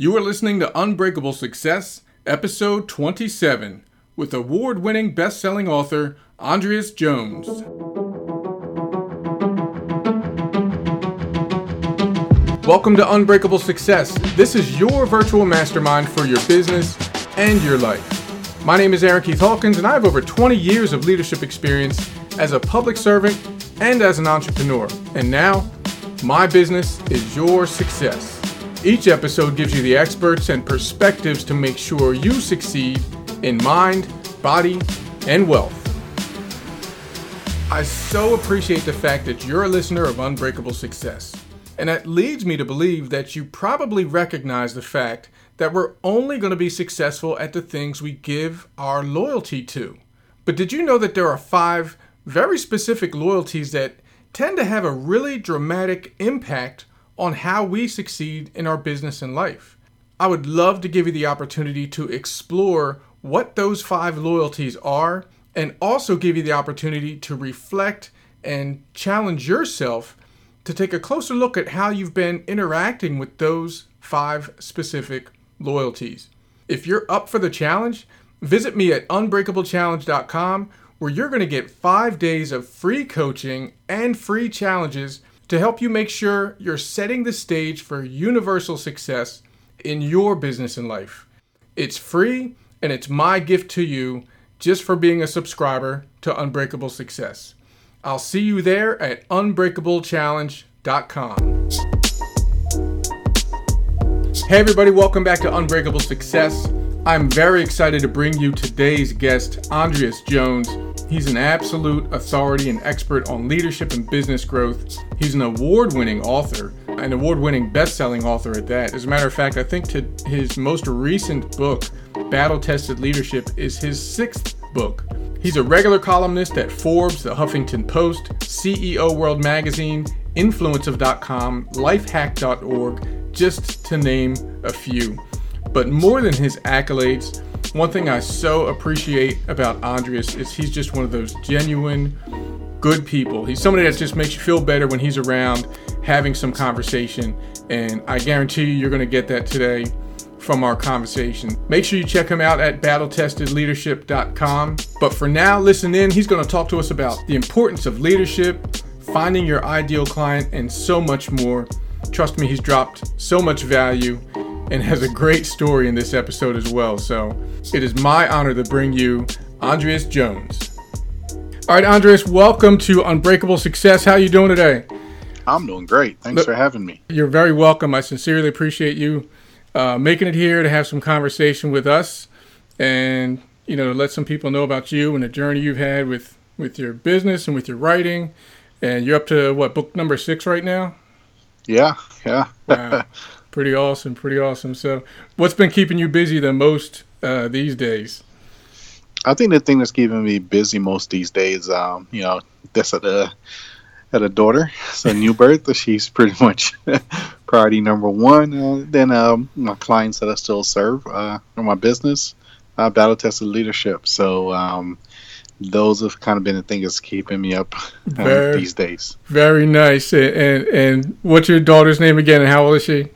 You are listening to Unbreakable Success, episode 27, with award winning best selling author Andreas Jones. Welcome to Unbreakable Success. This is your virtual mastermind for your business and your life. My name is Aaron Keith Hawkins, and I have over 20 years of leadership experience as a public servant and as an entrepreneur. And now, my business is your success. Each episode gives you the experts and perspectives to make sure you succeed in mind, body, and wealth. I so appreciate the fact that you're a listener of Unbreakable Success. And that leads me to believe that you probably recognize the fact that we're only going to be successful at the things we give our loyalty to. But did you know that there are five very specific loyalties that tend to have a really dramatic impact on how we succeed in our business and life? I would love to give you the opportunity to explore what those five loyalties are and also give you the opportunity to reflect and challenge yourself to take a closer look at how you've been interacting with those five specific loyalties. If you're up for the challenge, visit me at unbreakablechallenge.com where you're going to get five days of free coaching and free challenges to help you make sure you're setting the stage for universal success in your business and life. It's free and it's my gift to you just for being a subscriber to Unbreakable Success. I'll see you there at unbreakablechallenge.com. Hey, everybody, welcome back to Unbreakable Success. I'm very excited to bring you today's guest, Andreas Jones. He's an absolute authority and expert on leadership and business growth. He's an award winning author, an award winning best selling author at that. As a matter of fact, I think to his most recent book, Battle Tested Leadership, is his sixth book. He's a regular columnist at Forbes, the Huffington Post, CEO World Magazine, Influencive.com, Lifehack.org, just to name a few. But more than his accolades, one thing I so appreciate about Andreas is he's just one of those genuine, good people. He's somebody that just makes you feel better when he's around having some conversation. And I guarantee you, you're going to get that today from our conversation. Make sure you check him out at battletestedleadership.com. But for now, listen in. He's going to talk to us about the importance of leadership, finding your ideal client, and so much more. Trust me, he's dropped so much value and has a great story in this episode as well. So it is my honor to bring you Andreas Jones. All right, Andreas, welcome to Unbreakable Success. How are you doing today? I'm doing great. Thanks Look, for having me. You're very welcome. I sincerely appreciate you uh, making it here to have some conversation with us and you know let some people know about you and the journey you've had with with your business and with your writing and you're up to what book number six right now yeah yeah wow. pretty awesome pretty awesome so what's been keeping you busy the most uh, these days i think the thing that's keeping me busy most these days um, you know that's at a had a daughter, so new birth. She's pretty much priority number one. Uh, then um, my clients that I still serve uh, or my business, uh, battle tested leadership. So um, those have kind of been the thing that's keeping me up uh, very, these days. Very nice. And and what's your daughter's name again? And how old is she?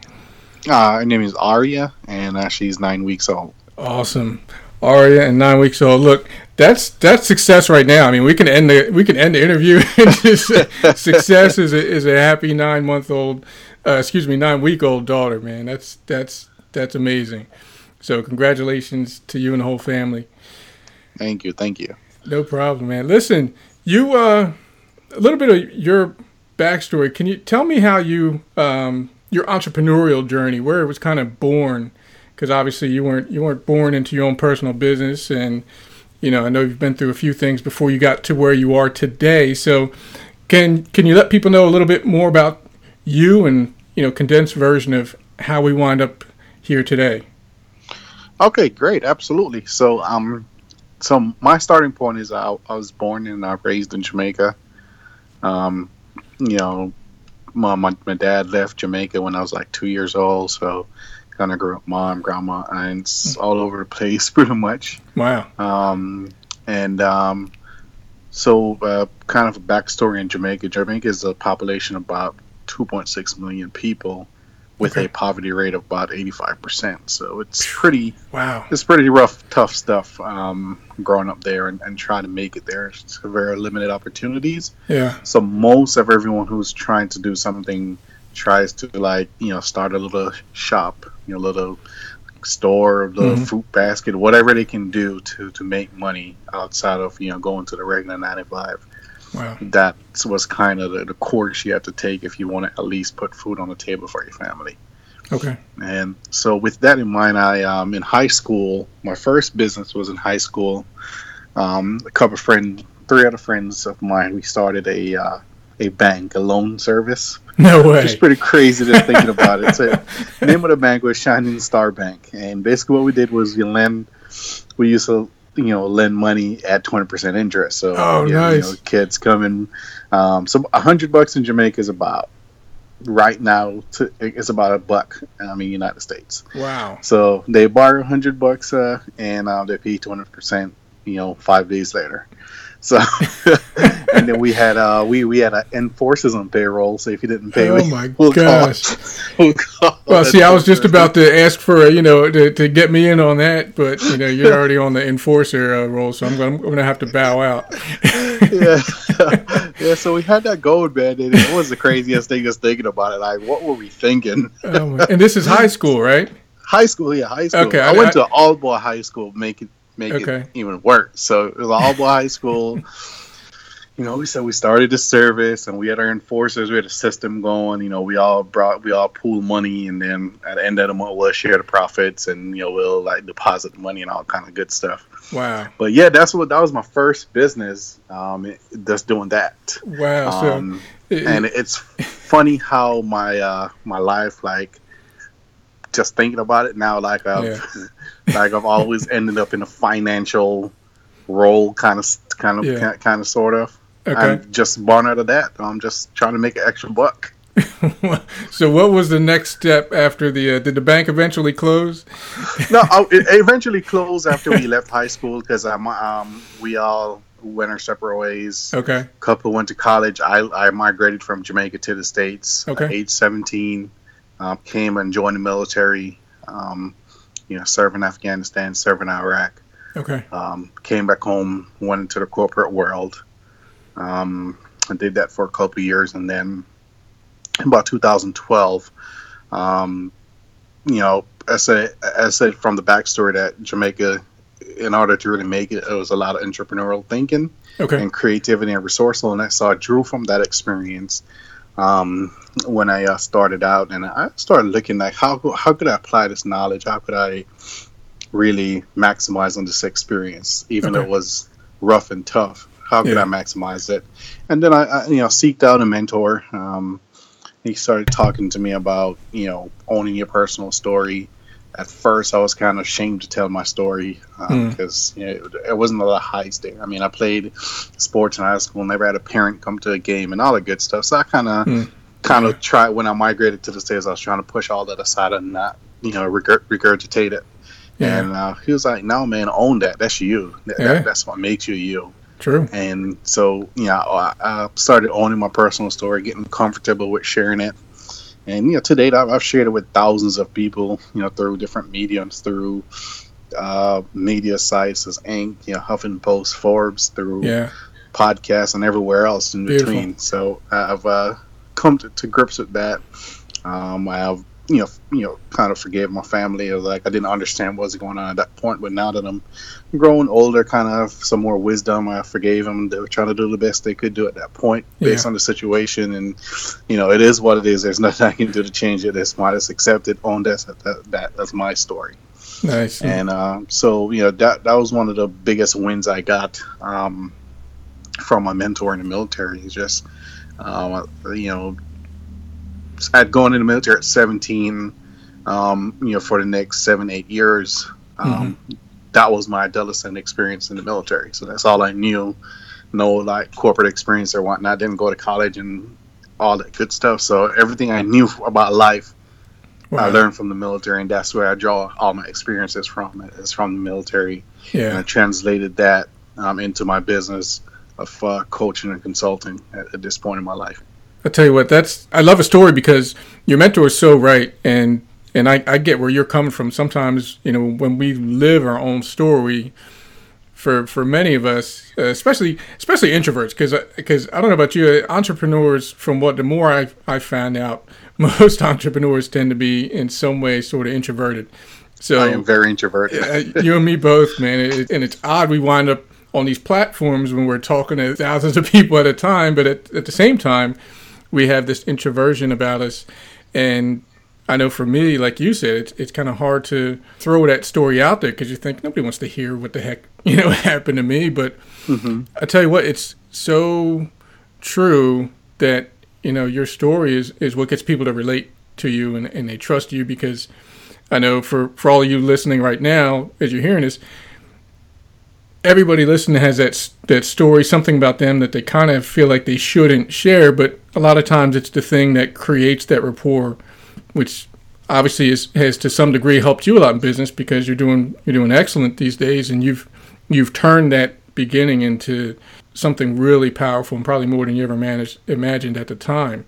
Uh, her name is Aria, and uh, she's nine weeks old. Awesome. Aria and nine weeks old. Look, that's that's success right now. I mean, we can end the we can end the interview. success is a, is a happy nine month old, uh, excuse me, nine week old daughter. Man, that's that's that's amazing. So congratulations to you and the whole family. Thank you, thank you. No problem, man. Listen, you uh, a little bit of your backstory. Can you tell me how you um, your entrepreneurial journey, where it was kind of born? because obviously you weren't you weren't born into your own personal business, and you know I know you've been through a few things before you got to where you are today. So can can you let people know a little bit more about you and you know condensed version of how we wind up here today? Okay, great, absolutely. So um, so my starting point is I, I was born and uh, raised in Jamaica. Um, you know, my, my my dad left Jamaica when I was like two years old, so kind of grew up mom, grandma, aunts all over the place, pretty much. Wow. Um, and um, so, uh, kind of a backstory in Jamaica. Jamaica is a population of about 2.6 million people, with Okay. a poverty rate of about 85%. So it's pretty Wow. it's pretty rough, tough stuff um, growing up there and, and trying to make it there. It's very limited opportunities. Yeah. So most of everyone who's trying to do something tries to like you know start a little shop, you know, little store, little Mhm. fruit basket, whatever they can do to to make money outside of you know going to the regular nine to five. Wow. That was kind of the, the course you have to take if you want to at least put food on the table for your family. Okay. And so, with that in mind, I um, in high school, my first business was in high school. Um, a couple of friends, three other friends of mine, we started a uh, a bank, a loan service. No way. is pretty crazy just thinking about it. So, the name of the bank was Shining Star Bank, and basically what we did was we lend. We used to you know lend money at twenty percent interest. So Oh, yeah, you nice. know, kids coming. Um, so a hundred bucks in Jamaica is about right now to, it's about a buck. I mean, United States. Wow. So they borrow a hundred bucks, uh, and uh, they pay two hundred percent. You know, five days later. So, and then we had uh, we we had uh, enforcers on payroll. So if you didn't pay, Oh we, my we'll gosh. we'll Well, see, I was just about to ask for a, you know to, to get me in on that, but you know you're already on the enforcer uh, role, so I'm gonna, I'm gonna have to bow out. yeah, yeah. So we had that gold, man. And it was the craziest thing just thinking about it. Like, what were we thinking? Oh my- and this is high school, right? High school, yeah, high school. Okay, I, I- went I- to all boy high school, make it make Okay. it even worse. So it was all high school. You know, we said we started the service, and we had our enforcers. We had a system going. You know, we all brought, we all pooled money, and then at the end of the month, we'll share the profits, and you know, we'll like deposit the money and all kind of good stuff. Wow. But yeah, that's what that was my first business. Um, just doing that. Wow. So Um, it- and it's funny how my uh my life like just thinking about it now like I've like I've always ended up in a financial role kind of kind of Yeah. kind of sort of okay. I'm just born out of that I'm just trying to make an extra buck so what was the next step after the? Uh, did the bank eventually close? no I, it eventually closed after we left high school because um, um we all went our separate ways Okay. couple went to college. I, I migrated from Jamaica to the States Okay. at age 17. Um, came and joined the military, um, you know, serving Afghanistan, serving Iraq. Okay. Um, came back home, went into the corporate world. Um, I did that for a couple of years. And then in about 2012, um, you know, I said, I said from the backstory that Jamaica, in order to really make it, it was a lot of entrepreneurial thinking Okay. and creativity and resourcefulness. So I saw drew from that experience um, when I uh, started out, and I started looking like how how could I apply this knowledge? How could I really maximize on this experience, even though it was rough and tough? How could Yeah. I maximize it? And then I, I you know seeked out a mentor. Um, he started talking to me about you know owning your personal story. At first, I was kind of ashamed to tell my story Mm. because you know, it, it wasn't a lot of highs there. I mean, I played sports in high school, never had a parent come to a game, and all the good stuff. So I kind of, Mm. kind of tried when I migrated to the states. I was trying to push all that aside and not, you know, regurg- regurgitate it. Yeah. And uh, he was like, "No, man, own that. That's you. That, Yeah. that, that's what makes you you." True. And so, you know, I, I started owning my personal story, getting comfortable with sharing it. And, you know, to date, I've, I've shared it with thousands of people, you know, through different mediums, through uh, media sites as Inc., you know, Huffington Post, Forbes, through Yeah. podcasts and everywhere else in Beautiful. between. So I've uh, come to, to grips with that. Um, I've you know you know kind of forgave my family. Or like I didn't understand what was going on at that point, but now that I'm growing older, kind of some more wisdom, I forgave them. They were trying to do the best they could do at that point, based Yeah. on the situation, and you know it is what it is. There's nothing I can do to change it. It's my just accept it, own that that, that that's my story. Nice. And uh, so, you know, that that was one of the biggest wins I got um, from my mentor in the military. Is just, um, you know, I'd gone in the military at 17. Um, you know, for the next seven, eight years, um, that was my adolescent experience in the military. So that's all I knew. No like corporate experience or whatnot. I didn't go to college and all that good stuff. So everything I knew about life I learned from the military, and that's where I draw all my experiences from. Is from the military, and I translated that um, into my business of uh, coaching and consulting at, at this point in my life. I tell you what, that's I love a story because your mentor is so right, and and I, I get where you're coming from. Sometimes you know when we live our own story, for for many of us, uh, especially especially introverts, because because uh, I don't know about you, uh, entrepreneurs. From what the more I I found out, most entrepreneurs tend to be in some way sort of introverted. So I am very introverted. Uh, you and me both, man. It, and it's odd we wind up on these platforms when we're talking to thousands of people at a time, but at, at the same time, we have this introversion about us. And I know for me, like you said, it's, it's kind of hard to throw that story out there because you think nobody wants to hear what the heck you know happened to me. But mm-hmm. I tell you what, it's so true that you know your story is is what gets people to relate to you and, and they trust you because I know for for all of you listening right now as you're hearing this, everybody listening has that that story, something about them that they kind of feel like they shouldn't share, but a lot of times it's the thing that creates that rapport, which obviously is, has to some degree helped you a lot in business because you're doing you're doing excellent these days, and you've you've turned that beginning into something really powerful and probably more than you ever managed imagined at the time.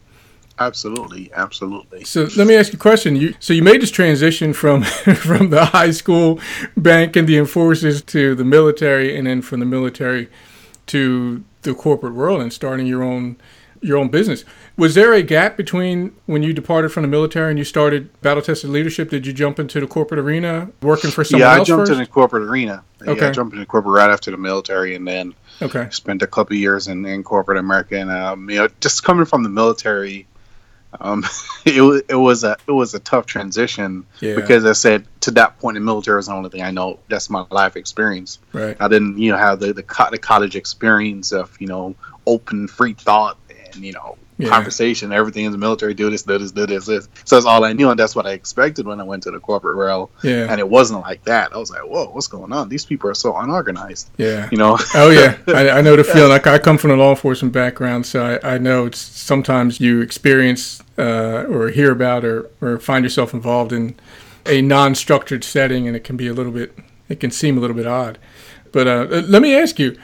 Absolutely, absolutely. So let me ask you a question. You so you made this transition from from the high school bank and the enforcers to the military, and then from the military to the corporate world and starting your own your own business. Was there a gap between when you departed from the military and you started battle tested leadership? Did you jump into the corporate arena working for someone yeah, I jumped into the corporate arena. Okay. Yeah, I jumped into corporate right after the military, and then okay spent a couple years in, in corporate America. And um, you know, just coming from the military um, it, it was a it was a tough transition yeah. because I said to that point, the military was the only thing I know. That's my life experience. Right. I didn't you know have the the, co- the college experience of you know open free thought and you know yeah. conversation. Everything in the military, do this, do this, do this, this. So that's all I knew, and that's what I expected when I went to the corporate world. Yeah. And it wasn't like that. I was like, whoa, what's going on? These people are so unorganized. Yeah. You know. oh yeah, I, I, know the feeling. Like I come from a law enforcement background, so I, I know it's sometimes you experience uh, or hear about or or find yourself involved in a non-structured setting, and it can be a little bit. It can seem a little bit odd. But uh, let me ask you.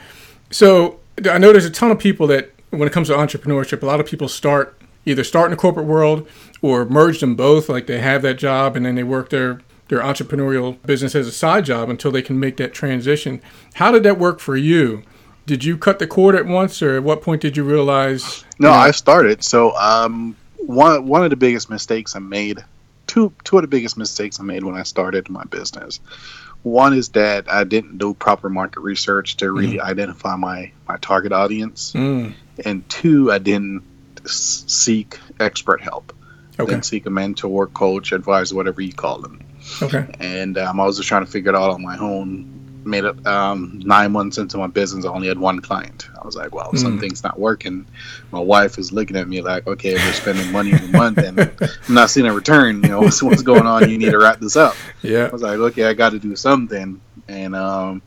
So I know there's a ton of people that when it comes to entrepreneurship, a lot of people start either start in the corporate world or merge them both. Like they have that job and then they work their their entrepreneurial business as a side job until they can make that transition. How did that work for you? Did you cut the cord at once, or at what point did you realize? No, you know, I started. So um, one one of the biggest mistakes I made, two two of the biggest mistakes I made when I started my business. One is that I didn't do proper market research to really mm. identify my my target audience. Mm and two, I didn't seek expert help. Okay. Didn't seek a mentor, coach, advisor, whatever you call them. Okay. And um, I was just trying to figure it out on my own. Made it um, nine months into my business. I only had one client. I was like, well, mm. something's not working. My wife is looking at me like, okay, we're spending money in a month and I'm not seeing a return. You know, what's, what's going on? You need to wrap this up. Yeah. I was like, okay, I got to do something. And um,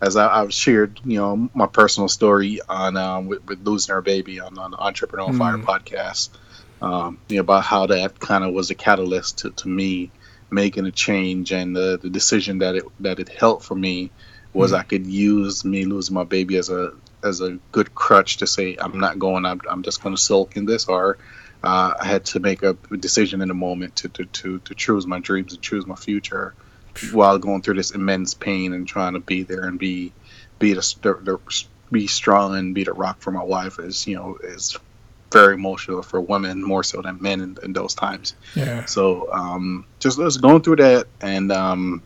as I, have shared, you know, my personal story on um, with, with, losing our baby on, on the Entrepreneur mm. Fire podcast, um, you know, about how that kind of was a catalyst to, to me making a change and the, the decision that it that it helped for me was mm. I could use me losing my baby as a as a good crutch to say I'm not going I'm, I'm just going to sulk in this or uh, I had to make a decision in a moment to, to, to, to choose my dreams and choose my future while going through this immense pain and trying to be there and be be the, be strong and be the rock for my wife is you know is very emotional for women more so than men in, in those times. Yeah. So um, just us going through that and um,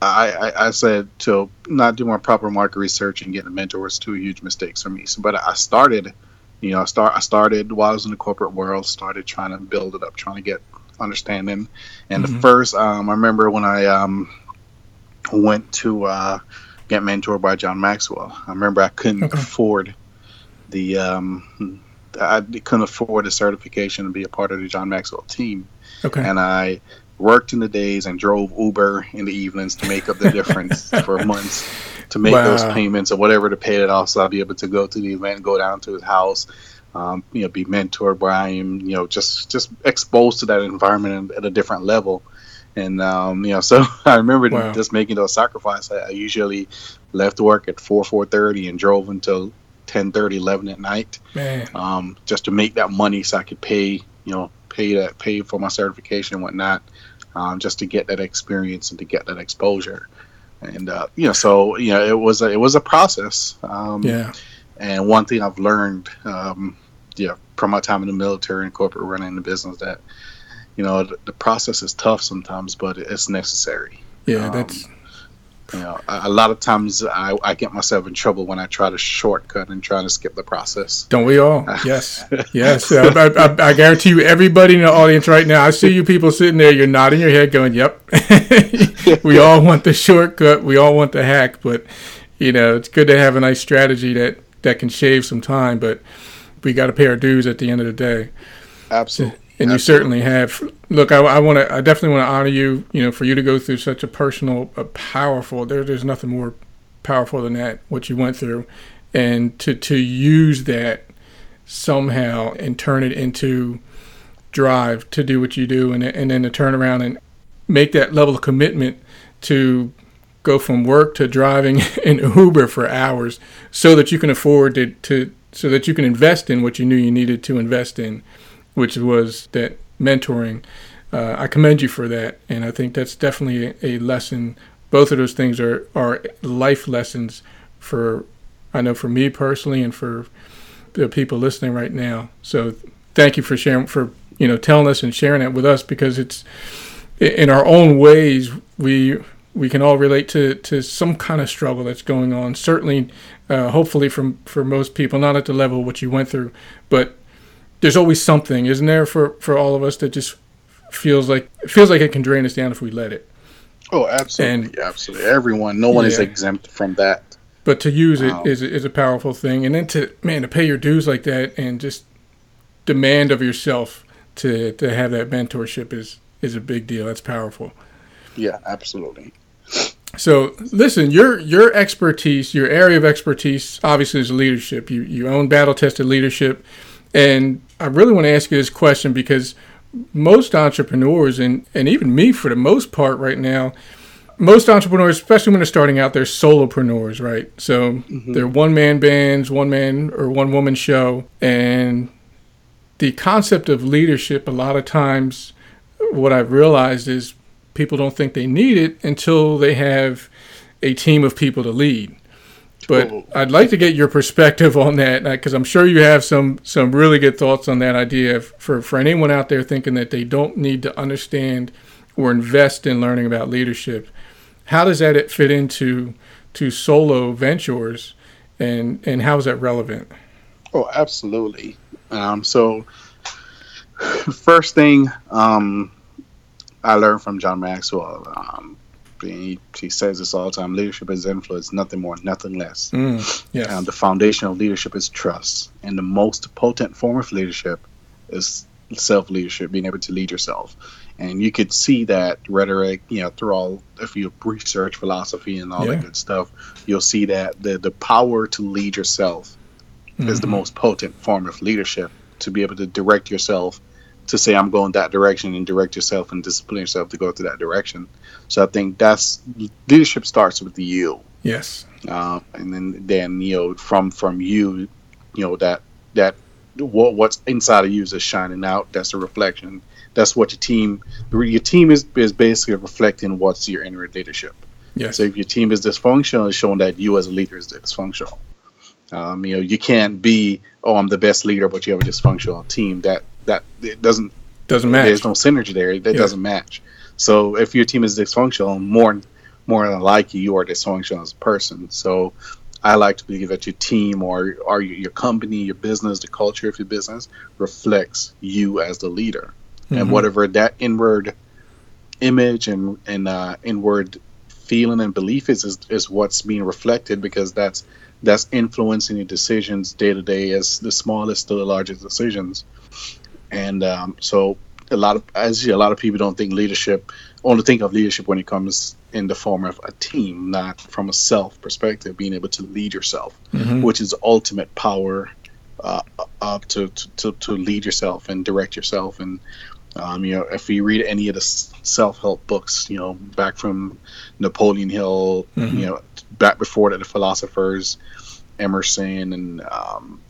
I, I, I, said to not do my proper market research and get a mentor was two huge mistakes for me. So, but I started, you know, I start I started while I was in the corporate world, started trying to build it up, trying to get understanding. And mm-hmm. the first, um, I remember when I um, went to uh, get mentored by John Maxwell. I remember I couldn't okay. afford the um, I couldn't afford the certification to be a part of the John Maxwell team. Okay. And I worked in the days and drove Uber in the evenings to make up the difference for months to make wow. those payments or whatever to pay it off so I'd be able to go to the event, go down to his house, um, you know, be mentored by him, you know, just just exposed to that environment at a different level. And um, you know, so I remember wow. just making those sacrifices. I, I, usually left work at four four thirty and drove until 10, 30, 11 at night, um, just to make that money so I could pay, you know, pay that, pay for my certification and whatnot, um, just to get that experience and to get that exposure. And uh, you know, so you know, it was a, it was a process. Um, Yeah. and one thing I've learned, um, yeah, from my time in the military and corporate running the business, that you know the, the process is tough sometimes, but it's necessary. Yeah. Um, That's You know, a, a lot of times I, I get myself in trouble when I try to shortcut and try to skip the process. Don't we all? Yes, yes. I, I, I guarantee you, everybody in the audience right now, I see you people sitting there. You're nodding your head, going, "Yep." we all want the shortcut. We all want the hack, but you know, it's good to have a nice strategy that that can shave some time. But we got to pay our dues at the end of the day, Absolutely. and you certainly have. Look, I, I want to. I definitely want to honor you. You know, for you to go through such a personal, a powerful. There, there's nothing more powerful than that. What you went through, and to to use that somehow and turn it into drive to do what you do and, and then to turn around and make that level of commitment to go from work to driving in Uber for hours so that you can afford to, to so that you can invest in what you knew you needed to invest in, which was that mentoring. Uh, I commend you for that, and I think that's definitely a, a lesson. Both of those things are are life lessons for I know for me personally and for the people listening right now. So thank you for sharing for you know telling us and sharing that with us because it's in our own ways we we can all relate to to some kind of struggle that's going on. Certainly, uh, hopefully from for most people, not at the level what you went through, but there's always something, isn't there, for for all of us that just feels like it feels like it can drain us down if we let it. Oh, absolutely, absolutely. Everyone, no one is exempt from that. But to use it Wow. is is a powerful thing, and then to man to pay your dues like that and just demand of yourself to to have that mentorship is is a big deal. That's powerful. Yeah, absolutely. So listen, your your expertise, your area of expertise, obviously is leadership. You you own battle tested leadership, and I really want to ask you this question because most entrepreneurs and and even me for the most part right now, most entrepreneurs, especially when they're starting out, they're solopreneurs, right? So mm-hmm. they're one man bands, one man or one woman show, and the concept of leadership a lot of times what I've realized is people don't think they need it until they have a team of people to lead. But Oh. I'd like to get your perspective on that because I'm sure you have some some really good thoughts on that idea for for anyone out there thinking that they don't need to understand or invest in learning about leadership. How does that fit into to solo ventures and and how is that relevant? Oh, absolutely. Um, so, first thing um, I learned from John Maxwell, um, he, he says this all the time leadership is influence, nothing more, nothing less. Mm, yes. Um, the foundation of leadership is trust. And the most potent form of leadership is self leadership, being able to lead yourself. And you could see that rhetoric, you know, through all, if you research philosophy and all Yeah. that good stuff, you'll see that the, the power to lead yourself is the Mhm. most potent form of leadership to be able to direct yourself to say i'm going that direction and direct yourself and discipline yourself to go to that direction so i think that's leadership starts with you Yes. uh, and then then you know from from you you know that that what what's inside of you is shining out that's a reflection that's what your team your team is is basically reflecting what's your inner leadership Yes. so if your team is dysfunctional, it's showing that you as a leader is dysfunctional. Um, you know, you can't be, oh, I'm the best leader, but you have a dysfunctional team. That that it doesn't. Doesn't match. There's no synergy there. That Yeah. doesn't match. So if your team is dysfunctional, more more than likely you are dysfunctional as a person. So I like to believe that your team or or your your company, your business, the culture of your business reflects you as the leader, Mhm. and whatever that inward image and and uh, inward feeling and belief is, is is what's being reflected because that's that's influencing your decisions day to day as the smallest to the largest decisions and um, so a lot of as you, a lot of people don't think leadership only think of leadership when it comes in the form of a team not from a self perspective being able to lead yourself Mhm. which is ultimate power uh, up to, to to lead yourself and direct yourself and um, you know if you read any of the self-help books you know back from Napoleon Hill Mhm. you know back before that the philosophers Emerson and um,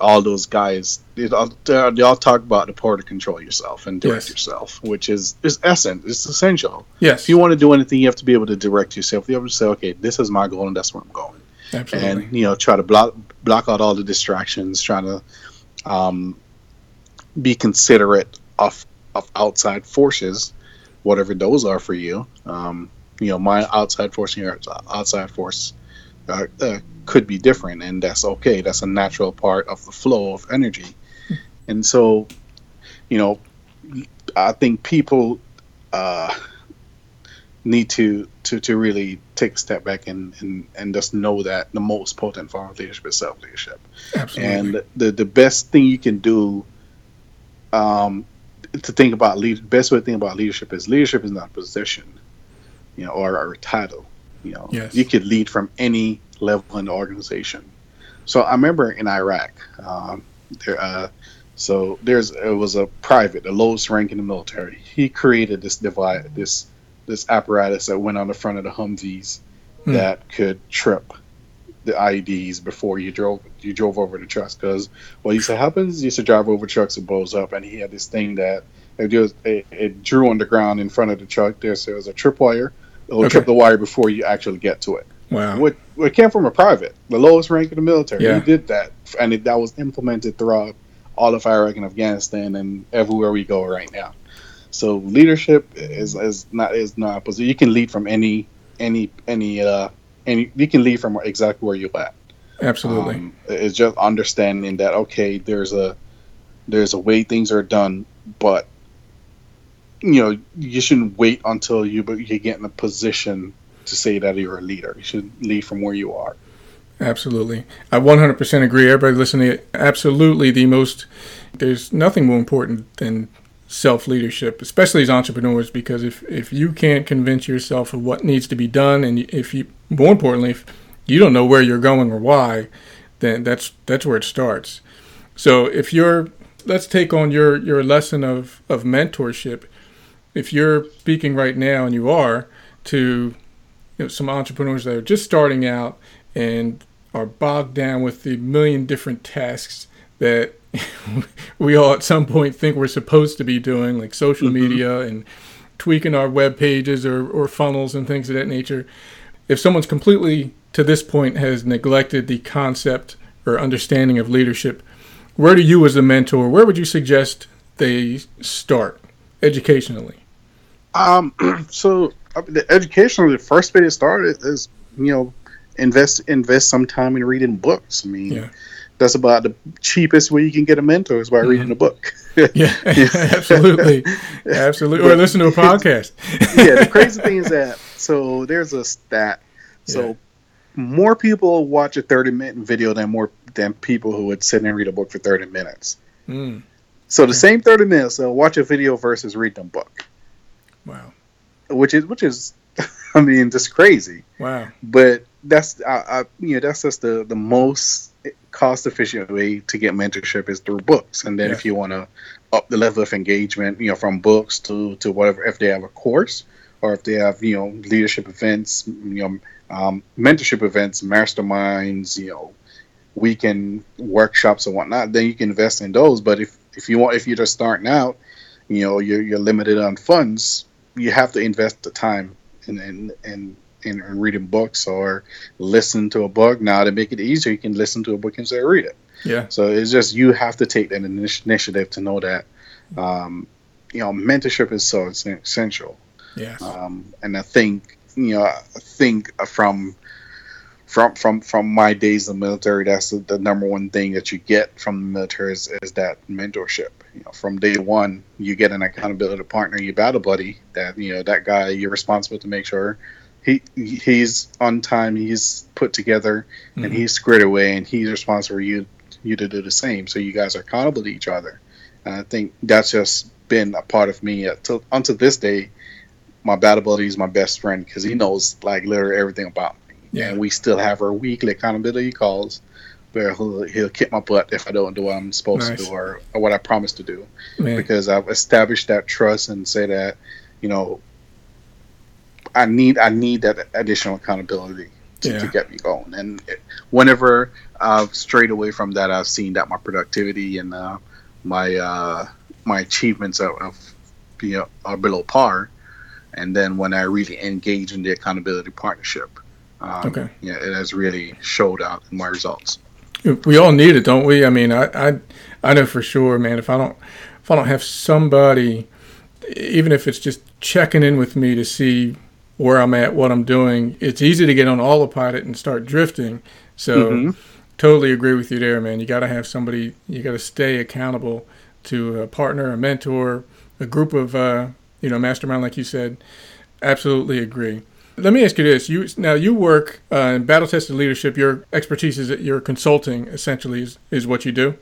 all those guys, they all, they all talk about the power to control yourself and direct Yes. yourself, which is is essence. It's essential. Yes. If you want to do anything, you have to be able to direct yourself. You have to say, okay, this is my goal and that's where I'm going Absolutely. and you know try to block block out all the distractions try to um, be considerate of of outside forces whatever those are for you um, you know my outside force and your outside force uh, uh, could be different and that's okay. That's a natural part of the flow of energy. And so you know i think people uh, need to to to really take a step back and and and just know that the most potent form of leadership is self leadership Absolutely. and the the best thing you can do um to think about lead best way to think about leadership is leadership is not a position you know or, or a title you know Yes. you could lead from any level in the organization. So i remember in iraq um there uh so there's it was a private the lowest rank in the military. He created this divide this this apparatus that went on the front of the humvees Hmm. that could trip the IEDs before you drove you drove over the trucks. Because what used to happen is you used to drive over trucks and blows up and he had this thing that it just it, it drew on the ground in front of the truck. There so there was a tripwire will Okay. trip the wire before you actually get to it wow. what it came from a private the lowest rank in the military Yeah. did that and it, that was implemented throughout all of Iraq and Afghanistan and everywhere we go right now so leadership is, is not is not position you can lead from any any any uh any you can lead from exactly where you're at Absolutely. um, it's just understanding that okay, there's a there's a way things are done, but you know you shouldn't wait until you but you get in a position to say that you're a leader. You should lead from where you are. Absolutely. I 100% agree. Everybody listening, absolutely the most, there's nothing more important than self leadership, especially as entrepreneurs, because if, if you can't convince yourself of what needs to be done, and if you, more importantly, if you don't know where you're going or why, then that's, that's where it starts. So if you're, let's take on your, your lesson of, of mentorship. If you're speaking right now, and you are, to you know, some entrepreneurs that are just starting out and are bogged down with the million different tasks that we all at some point think we're supposed to be doing, like social Mhm. media and tweaking our web pages or, or funnels and things of that nature. If someone's completely to this point has neglected the concept or understanding of leadership, where do you as a mentor, where would you suggest they start educationally? Um, so I mean, the educational, the first way to start is, is you know invest invest some time in reading books. I mean, Yeah. that's about the cheapest way you can get a mentor is by Mhm. reading a book. Yeah, absolutely. Absolutely. Or listen to a podcast. yeah, the crazy thing is that so there's a stat. So Yeah. more people watch a 30 minute video than more than people who would sit and read a book for 30 minutes. Mm, So the same 30 minutes, so watch a video versus read a book, wow. which is which is, I mean, just crazy. Wow. But that's I, I you know that's just the the most cost efficient way to get mentorship is through books. And then Yeah. if you want to up the level of engagement, you know, from books to to whatever, if they have a course or if they have you know leadership events, you know, um, mentorship events, masterminds, you know, weekend workshops and whatnot, then you can invest in those. But if if you want, if you're just starting out, you know, you're you're limited on funds, you have to invest the time in in in, in, in reading books or listen to a book. Now to make it easier, you can listen to a book instead of read it. Yeah. So it's just you have to take that initi- initiative to know that, um, you know, mentorship is so essential. Yes. Um, and I think you know, I think from from from from my days in the military, that's the, the number one thing that you get from the military is, is that mentorship. You know, from day one, you get an accountability partner, your battle buddy. That you know, that guy you're responsible to make sure he he's on time, he's put together, and Mhm. he's squared away, and he's responsible for you you to do the same. So you guys are accountable to each other. And I think that's just been a part of me until until this day. My battle buddy is my best friend because he knows like literally everything about me. Yeah. And we still have our weekly accountability calls where he'll, he'll kick my butt if I don't do what I'm supposed Nice. to do or, or what I promised to do Man. because I've established that trust and say that you know I need I need that additional accountability. to, yeah. to get me going. And it, whenever uh, straight away from that, I've seen that my productivity and uh, my uh, my achievements are, are, you know, are below par. And then when I really engage in the accountability partnership, um, okay, yeah, it has really showed out in my results. We all need it, don't we? I mean, I, I I know for sure, man. If I don't if I don't have somebody, even if it's just checking in with me to see where I'm at, what I'm doing, it's easy to get on autopilot and start drifting. So, mm-hmm. totally agree with you there, man. You got to have somebody. You got to stay accountable to a partner, a mentor, a group of uh, you know mastermind, like you said. Absolutely agree. Let me ask you this: You now you work uh, in battle tested leadership. Your expertise is that you're consulting, essentially, is, is what you do.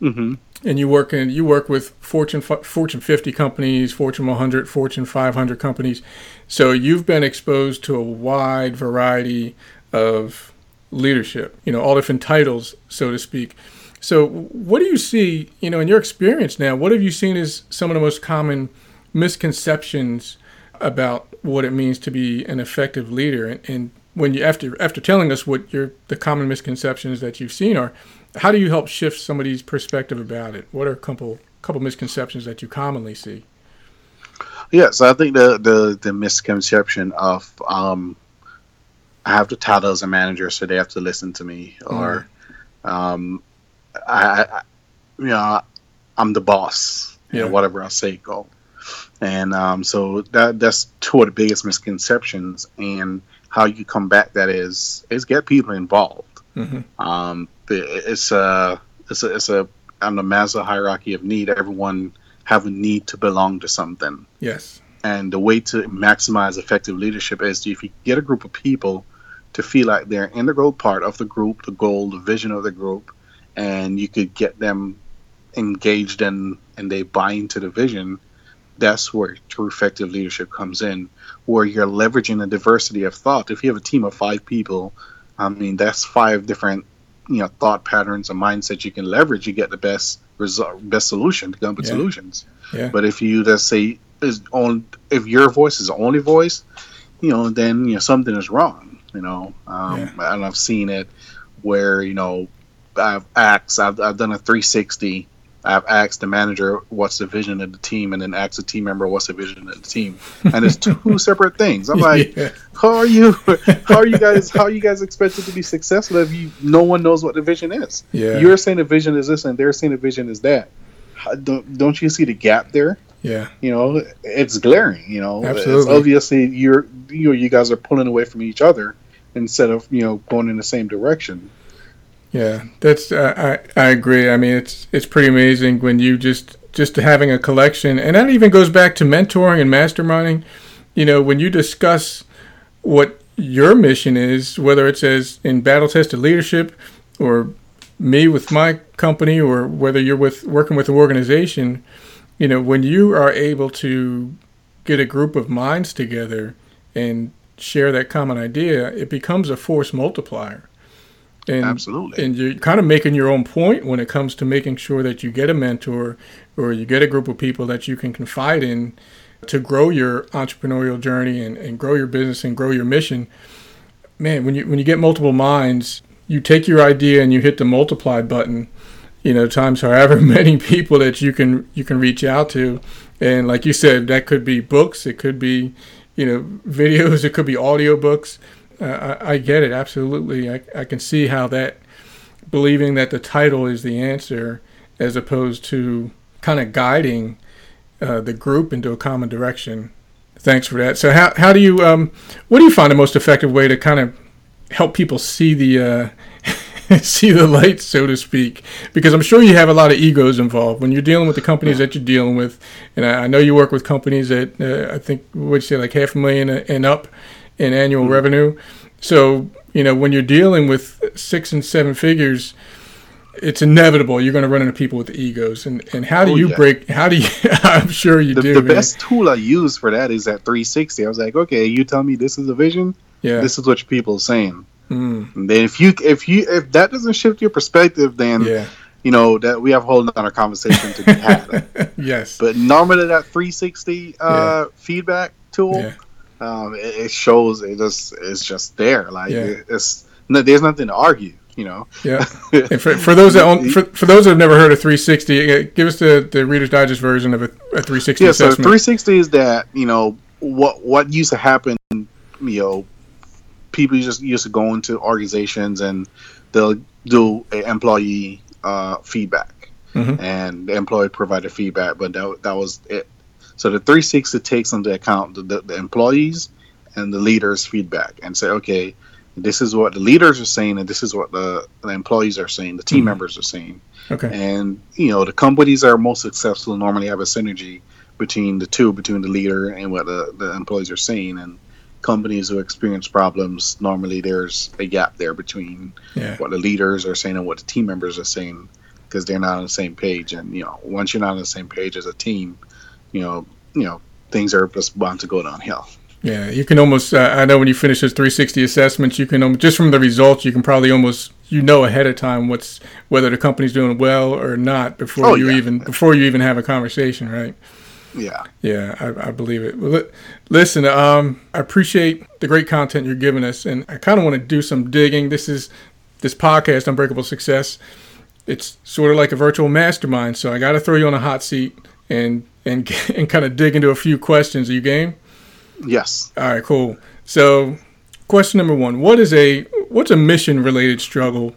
Mm-hmm. And you work in you work with Fortune Fortune 50 companies, Fortune 100, Fortune 500 companies. So you've been exposed to a wide variety of leadership. You know, all different titles, so to speak. So, what do you see? You know, in your experience now, what have you seen as some of the most common misconceptions about what it means to be an effective leader? And, and when you after after telling us what your the common misconceptions that you've seen are, how do you help shift somebody's perspective about it? What are a couple couple misconceptions that you commonly see? Yeah, so I think the the, the misconception of um, I have to title as a manager, so they have to listen to me, or mm. um, I, I, you know, I'm the boss. You yeah. know, whatever I say, go. And um, so that that's two of the biggest misconceptions, and how you combat that is is get people involved. Mm-hmm. Um, it's a it's a it's a on the Maslow hierarchy of need. Everyone have a need to belong to something. Yes. And the way to maximize effective leadership is if you get a group of people to feel like they're an integral part of the group, the goal, the vision of the group, and you could get them engaged in and they buy into the vision, that's where true effective leadership comes in, where you're leveraging the diversity of thought. If you have a team of five people, I mean, that's five different you know thought patterns and mindsets you can leverage, you get the best result, best solution to come up with yeah. solutions. Yeah. But if you just say is on if your voice is the only voice, you know, then you know something is wrong. You know, um, yeah. and I've seen it where you know I've asked, I've, I've done a 360 I've asked the manager what's the vision of the team, and then asked the team member what's the vision of the team, and it's two separate things. I'm like, yeah. how are you? How are you guys? How are you guys expected to be successful if you no one knows what the vision is? Yeah, you're saying the vision is this, and they're saying the vision is that. How, don't don't you see the gap there? Yeah, you know, it's glaring. You know, Absolutely. it's obviously you're you know, you guys are pulling away from each other instead of you know going in the same direction. Yeah, that's I I agree. I mean, it's it's pretty amazing when you just just having a collection, and that even goes back to mentoring and masterminding. You know, when you discuss what your mission is, whether it's as in battle tested leadership, or me with my company, or whether you're with working with an organization, you know, when you are able to get a group of minds together and share that common idea, it becomes a force multiplier. And, Absolutely. And you're kind of making your own point when it comes to making sure that you get a mentor or you get a group of people that you can confide in to grow your entrepreneurial journey and, and grow your business and grow your mission. Man, when you when you get multiple minds, you take your idea and you hit the multiply button, you know, times however many people that you can you can reach out to. And like you said, that could be books, it could be, you know, videos, it could be audio books I, I, get it absolutely. I, I can see how that believing that the title is the answer, as opposed to kind of guiding uh, the group into a common direction. Thanks for that. So how how do you um, what do you find the most effective way to kind of help people see the uh, see the light, so to speak? Because I'm sure you have a lot of egos involved when you're dealing with the companies that you're dealing with, and I, I know you work with companies that uh, I think would say like half a million and up in annual mm-hmm. revenue. So, you know, when you're dealing with six and seven figures, it's inevitable you're going to run into people with egos. And, and how do oh, you yeah. break, how do you, I'm sure you the, do. The man. best tool I use for that is that 360. I was like, okay, you tell me this is a vision. Yeah. This is what people are saying. Mm. And then if you, if you, if that doesn't shift your perspective, then, yeah. you know, that we have a whole other conversation to be had. yes. But normally that 360 uh, yeah. feedback tool, um, it, it, shows it just it's just there. Like Yeah. it, it's no, there's nothing to argue. You know. Yeah. And for, for those that own, for, for those that have never heard of 360, uh, give us the, the Reader's Digest version of a, a 360 yeah. So 360 is that you know what what used to happen. You know, people just used to go into organizations and they'll do a employee uh, feedback, Mhm. and the employee provided feedback, but that that was it. So the 360 takes into account the, the, the employees and the leaders' feedback and say, okay, this is what the leaders are saying, and this is what the, the employees are saying, the team Mhm. members are saying. Okay. And you know, the companies that are most successful normally have a synergy between the two, between the leader and what the, the employees are saying. And companies who experience problems normally there's a gap there between Yeah. what the leaders are saying and what the team members are saying because they're not on the same page. And you know, once you're not on the same page as a team, you know, you know, things are just bound to go downhill. Yeah, you can almost. Uh, I know when you finish those 360 assessments, you can um, just from the results, you can probably almost you know ahead of time what's whether the company's doing well or not before Oh, you yeah. even before you even have a conversation, right? Yeah. Yeah, I, I believe it. Well, li- listen, um, I appreciate the great content you're giving us, and I kind of want to do some digging. This is this podcast, Unbreakable Success. It's sort of like a virtual mastermind, so I got to throw you on a hot seat and and and kind of dig into a few questions. Are you game? Yes. All right, cool. So, question number one: What is a what's a mission related struggle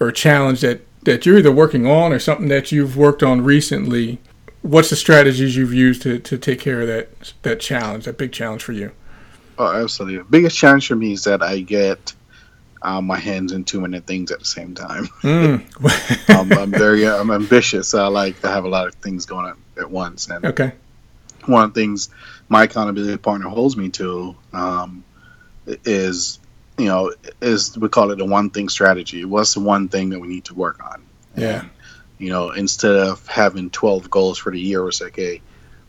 or challenge that that you're either working on or something that you've worked on recently? What's the strategies you've used to, to take care of that that challenge, that big challenge for you? Oh, absolutely. The biggest challenge for me is that I get um, my hands in too many things at the same time. Mm. um, I'm very I'm ambitious. I like to have a lot of things going on at once, and okay. one of the things my accountability partner holds me to um, is you know is we call it the one thing strategy. What's the one thing that we need to work on? Yeah. You know, instead of having twelve goals for the year, it's like, hey,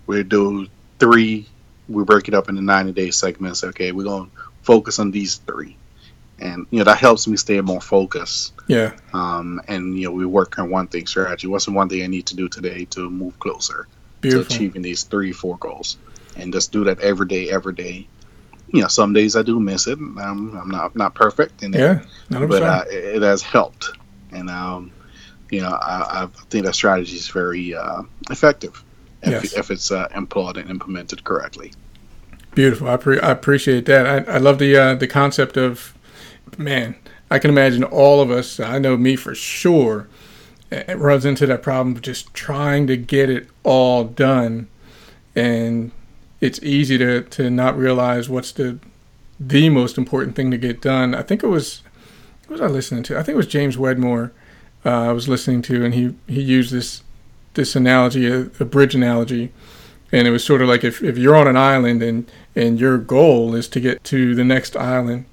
we do three. We break it up into ninety day segments. Okay, we're gonna focus on these three, and you know that helps me stay more focused. Yeah. Um, and you know, we work on one thing strategy. What's the one thing I need to do today to move closer? to achieving these three, four goals, and just do that every day, every day. You know, some days I do miss it. Um, I'm not not perfect, and Yeah. Not but uh, it, it has helped, and um, you know, I, I think that strategy is very uh, effective if, Yes. if it's uh, employed and implemented correctly. Beautiful. I, pre- I appreciate that. I, I love the uh, the concept of man. I can imagine all of us. I know me for sure. It runs into that problem of just trying to get it all done, and it's easy to to not realize what's the the most important thing to get done. I think it was what was I listening to? I think it was James Wedmore. Uh, I was listening to, and he he used this this analogy, a, a bridge analogy, and it was sort of like if, if you're on an island and and your goal is to get to the next island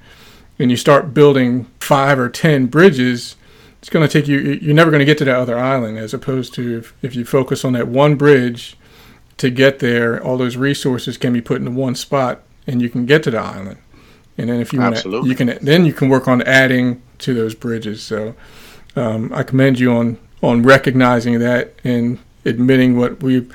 and you start building five or ten bridges it's going to take you you're never going to get to that other island as opposed to if, if you focus on that one bridge to get there all those resources can be put into one spot and you can get to the island. And then if you want you can then you can work on adding to those bridges. So um, i commend you on on recognizing that and admitting what we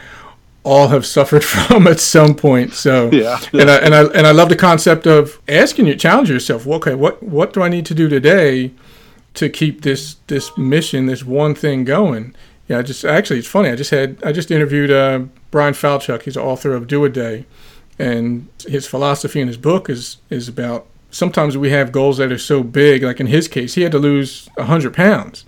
all have suffered from at some point so Yeah. and I and I and I love the concept of asking you, challenge yourself. Well, okay, what what do I need to do today to keep this this mission, this one thing going? Yeah, I just actually it's funny. I just had I just interviewed uh, Bryan Falchuk. He's the author of Do a Day, and his philosophy in his book is is about sometimes we have goals that are so big. Like in his case, he had to lose hundred pounds,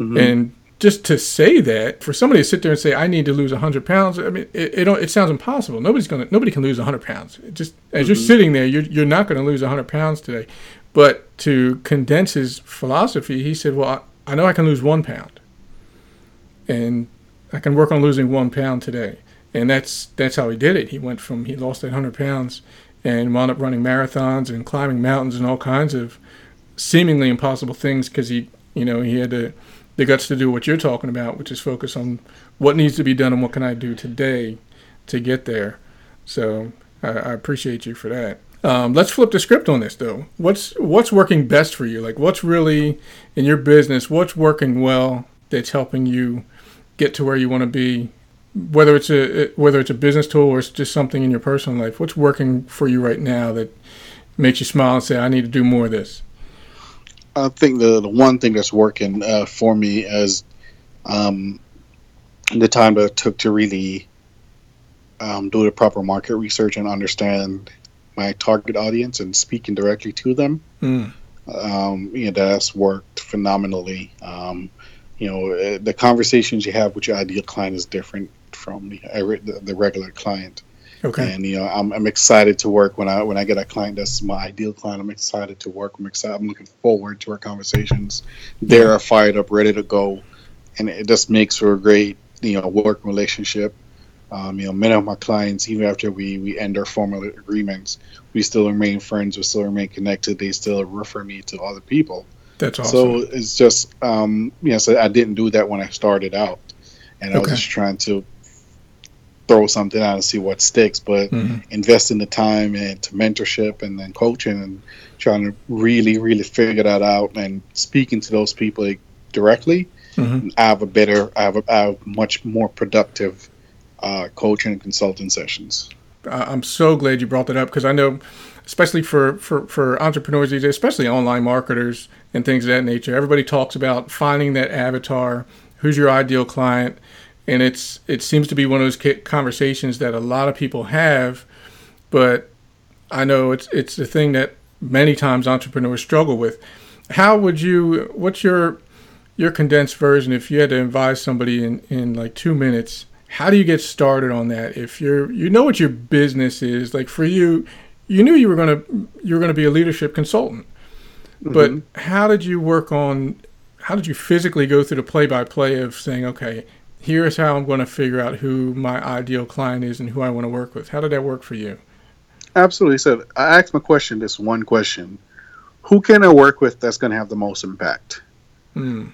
Mhm. and just to say that for somebody to sit there and say I need to lose hundred pounds, I mean, it, it don't- it sounds impossible. Nobody's gonna nobody can lose hundred pounds. It just as you're mm-hmm. sitting there, you're you're not going to lose hundred pounds today. But to condense his philosophy, he said, "Well, I, I know I can lose one pound, and I can work on losing one pound today." And that's that's how he did it. He went from he lost that hundred pounds and wound up running marathons and climbing mountains and all kinds of seemingly impossible things because he you know he had the the guts to do what you're talking about, which is focus on what needs to be done and what can I do today to get there. So I, I appreciate you for that. Um, let's flip the script on this though. What's what's working best for you? Like what's really in your business? What's working well that's helping you get to where you want to be whether it's a whether it's a business tool or it's just something in your personal life? What's working for you right now that makes you smile and say, "I need to do more of this"? I think the, the one thing that's working uh, for me is um, the time that it took to really um, do the proper market research and understand my target audience and speaking directly to them. Mm. Um, you know, that's worked phenomenally. Um, you know, uh, the conversations you have with your ideal client is different from the, the regular client. Okay. And you know, I'm, I'm excited to work when I when I get a client that's my ideal client. I'm excited to work. I'm excited. I'm looking forward to our conversations. They're fired up, ready to go, and it just makes for a great you know work relationship. Um, you know, many of my clients, even after we we end our formal agreements, we still remain friends. We still remain connected. They still refer me to other people. That's awesome. So it's just um, you know, so I didn't do that when I started out, and I was just trying to throw something out and see what sticks. But mm-hmm. invest in the time into mentorship and then coaching and trying to really, really figure that out and speaking to those people directly. Mm-hmm. I have a better, I have, a, I have much more productive uh, coaching and consulting sessions. I'm so glad you brought that up because I know, especially for, for, for entrepreneurs these days, especially online marketers and things of that nature, everybody talks about finding that avatar, who's your ideal client, and it's it seems to be one of those conversations that a lot of people have, but I know it's it's the thing that many times entrepreneurs struggle with. How would you? What's your your condensed version if you had to advise somebody in in like two minutes? How do you get started on that? If you're you know what your business is like for you, you knew you were gonna you were gonna be a leadership consultant, mm-hmm. but how did you work on? How did you physically go through the play by play of saying, okay, here's how I'm going to figure out who my ideal client is and who I want to work with. How did that work for you? Absolutely. So I asked my question, this one question. Who can I work with that's going to have the most impact? Mm.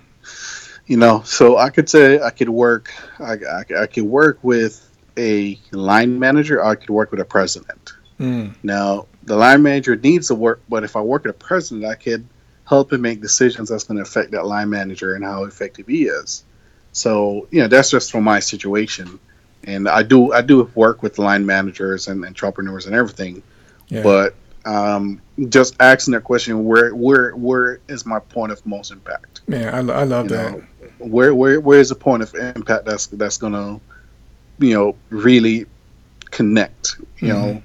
You know, so I could say I could work, I, I, I, could work with a line manager, or I could work with a president. Mm. Now, the line manager needs to work, but if I work with a president, I could help him make decisions that's going to affect that line manager and how effective he is. So you know that's just from my situation, and I do I do work with line managers and entrepreneurs and everything, yeah. but um, just asking that question where where where is my point of most impact? Man, I, I love you that. Know, where where where is the point of impact that's that's gonna you know really connect? You mm-hmm. know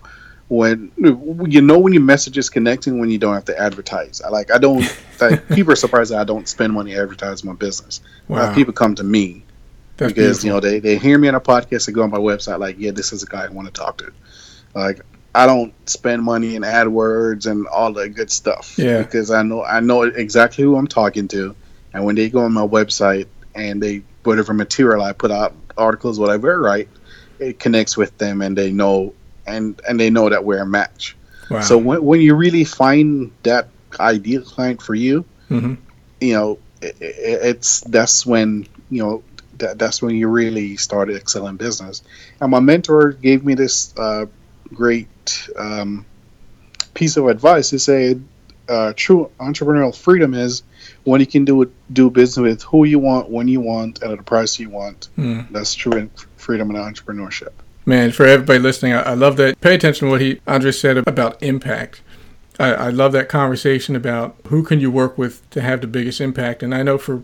when you know when your message is connecting when you don't have to advertise. I like I don't like people are surprised that I don't spend money advertising my business. Wow. people come to me That's because beautiful. you know they, they hear me on a podcast and go on my website like yeah this is a guy I want to talk to. Like I don't spend money in AdWords and all that good stuff. Yeah. Because I know I know exactly who I'm talking to, and when they go on my website and they whatever material I put out articles whatever I write, it connects with them and they know and and they know that we're a match. Wow. So when when you really find that ideal client for you, mm-hmm. you know, it, it, it's that's when you know that that's when you really started excelling business. And my mentor gave me this uh, great um, piece of advice. He said, uh, "True entrepreneurial freedom is when you can do it, do business with who you want, when you want, and at a price you want. Mm. That's true in freedom and entrepreneurship." Man, for everybody listening, I, I love that. Pay attention to what he Andre said about impact. I, I love that conversation about who can you work with to have the biggest impact. And I know for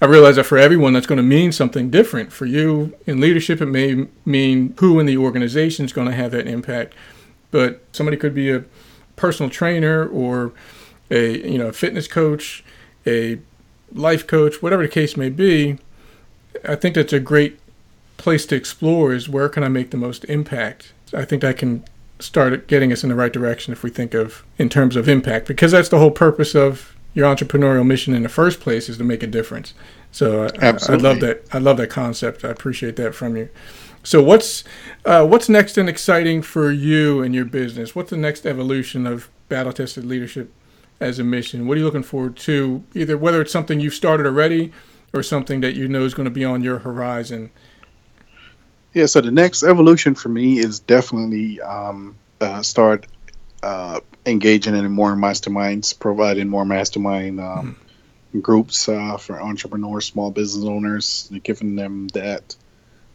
I realize that for everyone, that's going to mean something different. For you in leadership, it may mean who in the organization is going to have that impact. But somebody could be a personal trainer or a you know a fitness coach, a life coach, whatever the case may be. I think that's a great place to explore is where can I make the most impact? I think I can start getting us in the right direction if we think of in terms of impact because that's the whole purpose of your entrepreneurial mission in the first place is to make a difference. So I, I, love that. I love that concept. I appreciate that from you. So what's uh, what's next and exciting for you and your business? What's the next evolution of battle tested leadership as a mission? What are you looking forward to? Either whether it's something you've started already or something that you know is going to be on your horizon yeah, so the next evolution for me is definitely um, uh, start uh, engaging in more masterminds, providing more mastermind um, mm-hmm. groups uh, for entrepreneurs, small business owners, giving them that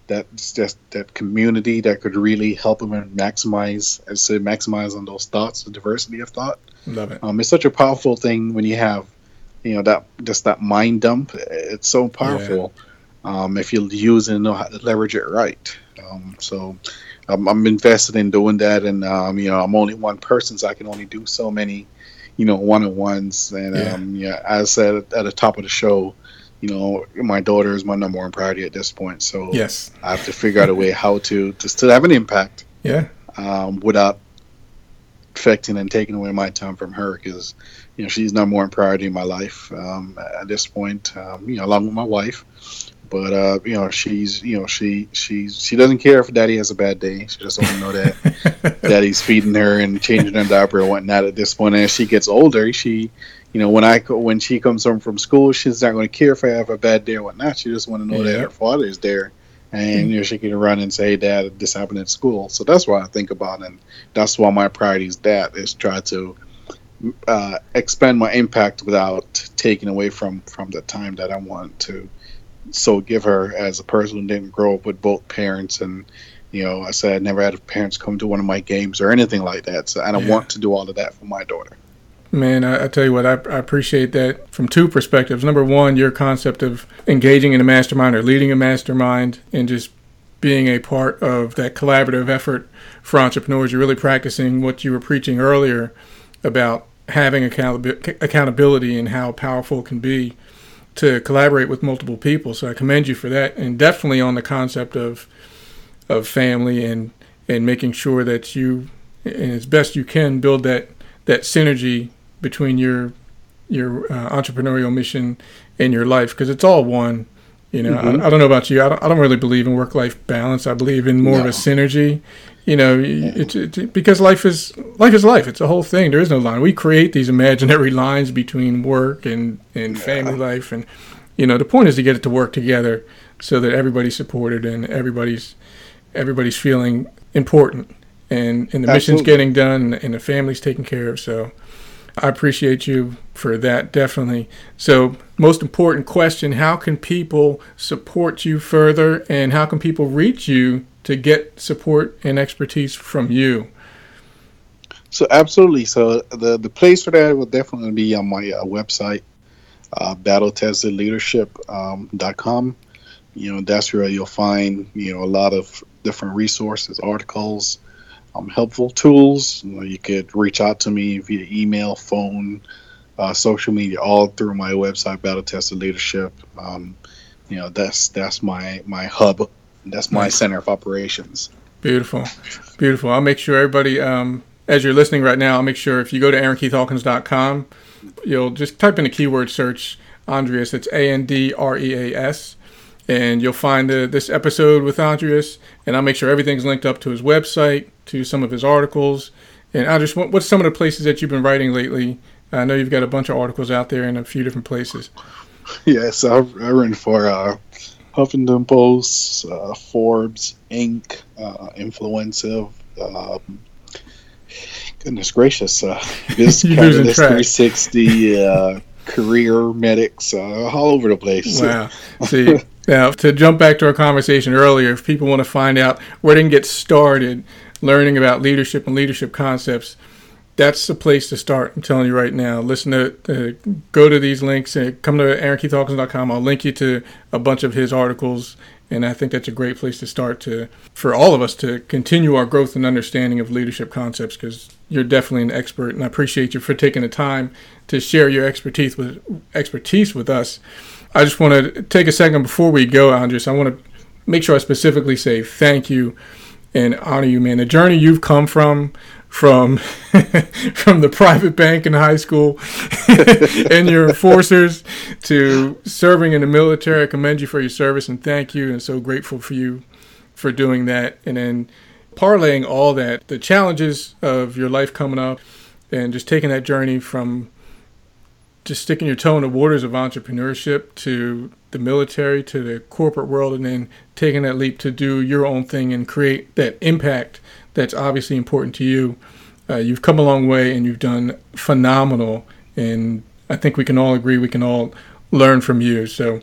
that just that community that could really help them and maximize, as say, maximize on those thoughts, the diversity of thought. Love it. Um, it's such a powerful thing when you have, you know, that just that mind dump. It's so powerful yeah. Um, if you use and know how to leverage it right. Um, so I'm, I'm, invested in doing that, and um, you know, I'm only one person, so I can only do so many, you know, one on ones. And yeah. Um, yeah, as I said at the top of the show, you know, my daughter is my number one priority at this point. So yes, I have to figure out a way how to to still have an impact. Yeah. Um, without affecting and taking away my time from her, because you know she's number one priority in my life um, at this point. Um, you know, along with my wife. But uh, you know, she's you know she she's she doesn't care if daddy has a bad day. She just want to know that daddy's feeding her and changing her diaper and whatnot. At this point, as she gets older, she you know, when I when she comes home from school, she's not going to care if I have a bad day or whatnot. She just want to know yeah. that her father is there, and you know, she can run and say, hey, "Dad, this happened at school." So that's what I think about, and that's why my priority is that is try to uh, expand my impact without taking away from from the time that I want to. So give her as a person who didn't grow up with both parents and you know, I said I never had parents come to one of my games or anything like that. So I don't yeah. want to do all of that for my daughter. Man, I, I, tell you what, I, I, appreciate that from two perspectives. Number one, your concept of engaging in a mastermind or leading a mastermind and just being a part of that collaborative effort for entrepreneurs. You're really practicing what you were preaching earlier about having accountability and how powerful it can be to collaborate with multiple people. So I commend you for that, and definitely on the concept of of family and and making sure that you, and as best you can, build that that synergy between your your uh, entrepreneurial mission and your life because it's all one. You know, mm-hmm. I, I, don't know about you. I don't, I don't really believe in work life balance. I believe in more no. of a synergy. You know, yeah. it's, it's, because life is life is life. It's a whole thing. There is no line. We create these imaginary lines between work and and yeah. family life, and you know, the point is to get it to work together so that everybody's supported and everybody's everybody's feeling important and and the Absolutely. mission's getting done and the family's taken care of. So I appreciate you for that, definitely. So, most important question How can people support you further, and how can people reach you to get support and expertise from you? So, absolutely. So, the, the place for that will definitely be on my uh, website, uh, battletestedleadership.com. Um, you know, that's where you'll find, you know, a lot of different resources, articles, um, helpful tools. You, know, you, could reach out to me via email, phone, uh, social media, all through my website, Battle Tested Leadership. Um, you know, that's that's my my hub. That's my center of operations. Beautiful, beautiful. I'll make sure everybody, um, as you're listening right now, I'll make sure if you go to aaronkeithhawkins.com, you'll just type in the keyword search Andreas. It's A N D R E A S and you'll find the, this episode with Andreas, and I'll make sure everything's linked up to his website, to some of his articles. And I Andreas, what's some of the places that you've been writing lately? I know you've got a bunch of articles out there in a few different places. Yes, I've, I've written for uh, Huffington Post, uh, Forbes, Inc., uh, Influencive. Um, goodness gracious, uh, this Catalyst 360, uh, CareerMetis, uh, all over the place. Wow. See, now, to jump back to our conversation earlier, if people want to find out where they can get started learning about leadership and leadership concepts, that's the place to start. I'm telling you right now. Listen to, uh, go to these links. Uh, come to aaronkeithhawkins.com. I'll link you to a bunch of his articles, and I think that's a great place to start to for all of us to continue our growth and understanding of leadership concepts because you're definitely an expert, and I appreciate you for taking the time to share your expertise with expertise with us. I just want to take a second before we go, Andres. I want to make sure I specifically say thank you and honor you, man. The journey you've come from, from from the private bank in high school and your enforcers to serving in the military. I commend you for your service and thank you, and so grateful for you for doing that. And then parlaying all that, the challenges of your life coming up, and just taking that journey from just sticking your toe in the waters of entrepreneurship to the military to the corporate world and then taking that leap to do your own thing and create that impact that's obviously important to you. Uh, you've come a long way and you've done phenomenal. And I think we can all agree we can all learn from you. So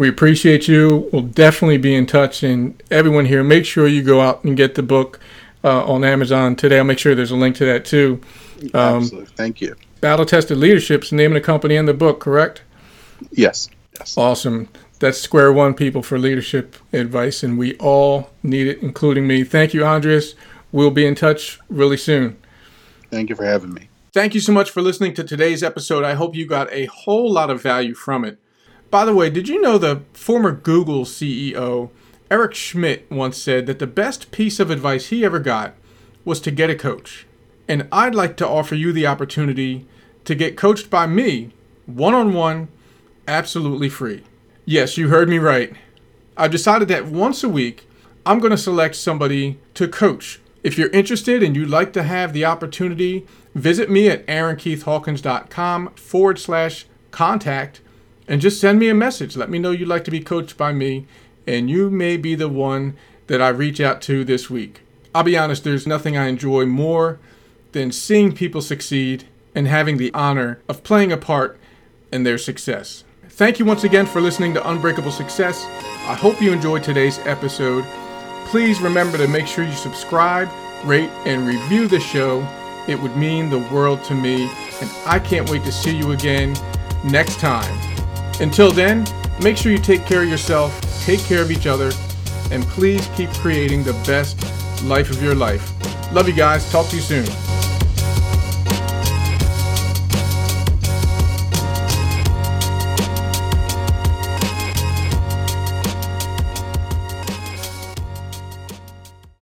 We appreciate you. We'll definitely be in touch. And everyone here, make sure you go out and get the book uh, on Amazon today. I'll make sure there's a link to that too. Um, Absolutely. Thank you. Battle Tested Leadership's the name of the company and the book, correct? Yes. Yes. Awesome. That's square one people for leadership advice, and we all need it, including me. Thank you, Andres. We'll be in touch really soon. Thank you for having me. Thank you so much for listening to today's episode. I hope you got a whole lot of value from it. By the way, did you know the former Google CEO, Eric Schmidt, once said that the best piece of advice he ever got was to get a coach? And I'd like to offer you the opportunity to get coached by me, one on one, absolutely free. Yes, you heard me right. I've decided that once a week, I'm going to select somebody to coach. If you're interested and you'd like to have the opportunity, visit me at aaronkeithhawkins.com forward slash contact and just send me a message. Let me know you'd like to be coached by me, and you may be the one that I reach out to this week. I'll be honest, there's nothing I enjoy more than seeing people succeed and having the honor of playing a part in their success. Thank you once again for listening to Unbreakable Success. I hope you enjoyed today's episode. Please remember to make sure you subscribe, rate, and review the show. It would mean the world to me, and I can't wait to see you again next time. Until then, make sure you take care of yourself, take care of each other, and please keep creating the best life of your life. Love you guys. Talk to you soon.